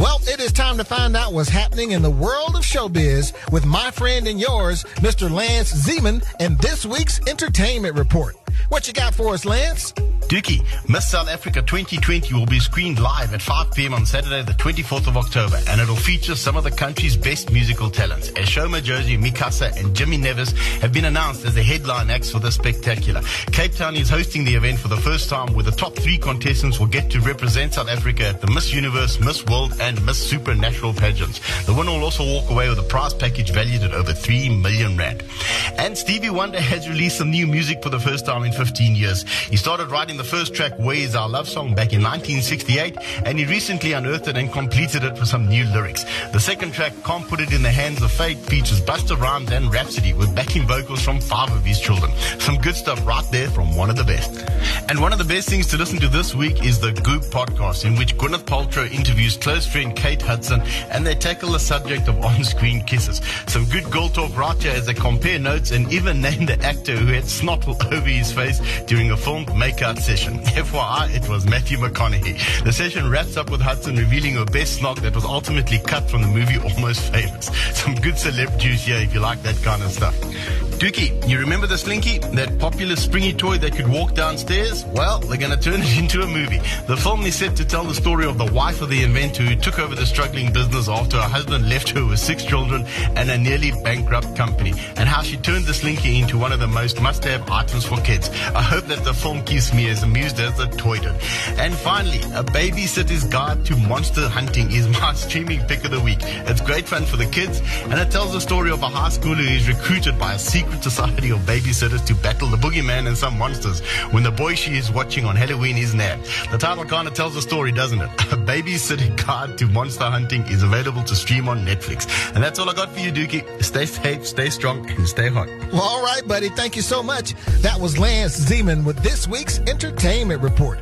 Well, it is time to find out what's happening in the world of showbiz with my friend and yours, Mr. Lance Zeman, and this week's Entertainment Report. What you got for us, Lance? Dookie, Miss South Africa 2020 will be screened live at 5 p.m. on Saturday, the 24th of October, and it'll feature some of the country's best musical talents. Esho Josie, Mi Casa, and Jimmy Nevis have been announced as the headline acts for the spectacular. Cape Town is hosting the event for the first time, where the top three contestants will get to represent South Africa at the Miss Universe, Miss World, and Miss Supernatural pageants. The winner will also walk away with a prize package valued at over 3 million rand. And Stevie Wonder has released some new music for the first time in 15 years. He started writing the first track, Where Is Our Love Song, back in 1968, and he recently unearthed it and completed it with some new lyrics. The second track, Can't Put It in the Hands of Fate, features Busta Rhymes and Rapsody with backing vocals from five of his children. Some good stuff right there from one of the best. And one of the best things to listen to this week is the Goop podcast, in which Gwyneth Paltrow interviews close friend Kate Hudson, and they tackle the subject of on-screen kisses. Some good girl talk right here as they compare notes and even name the actor who had snot all over his face during a film makeout session. FYI, it was Matthew McConaughey. The session wraps up with Hudson revealing her best snog that was ultimately cut from the movie Almost Famous. Some good celeb juice here if you like that kind of stuff. Dookie, you remember the Slinky? That popular springy toy that could walk downstairs? Well, they're going to turn it into a movie. The film is set to tell the story of the wife of the inventor who took over the struggling business after her husband left her with six children and a nearly bankrupt company, and how she turned the Slinky into one of the most must-have items for kids. I hope that the film keeps me as amused as the toy did. And finally, A Babysitter's Guide to Monster Hunting is my streaming pick of the week. It's great fun for the kids, and it tells the story of a high schooler who is recruited by a secret society of babysitters to battle the boogeyman and some monsters when the boy she is watching on Halloween is Nab. The title kind of tells the story, doesn't it? A babysitting guide to monster hunting is available to stream on Netflix. And that's all I got for you, Dookie. Stay safe, stay strong, and stay hot. Well, all right, buddy. Thank you so much. That was Lance Zeman with this week's Entertainment Report.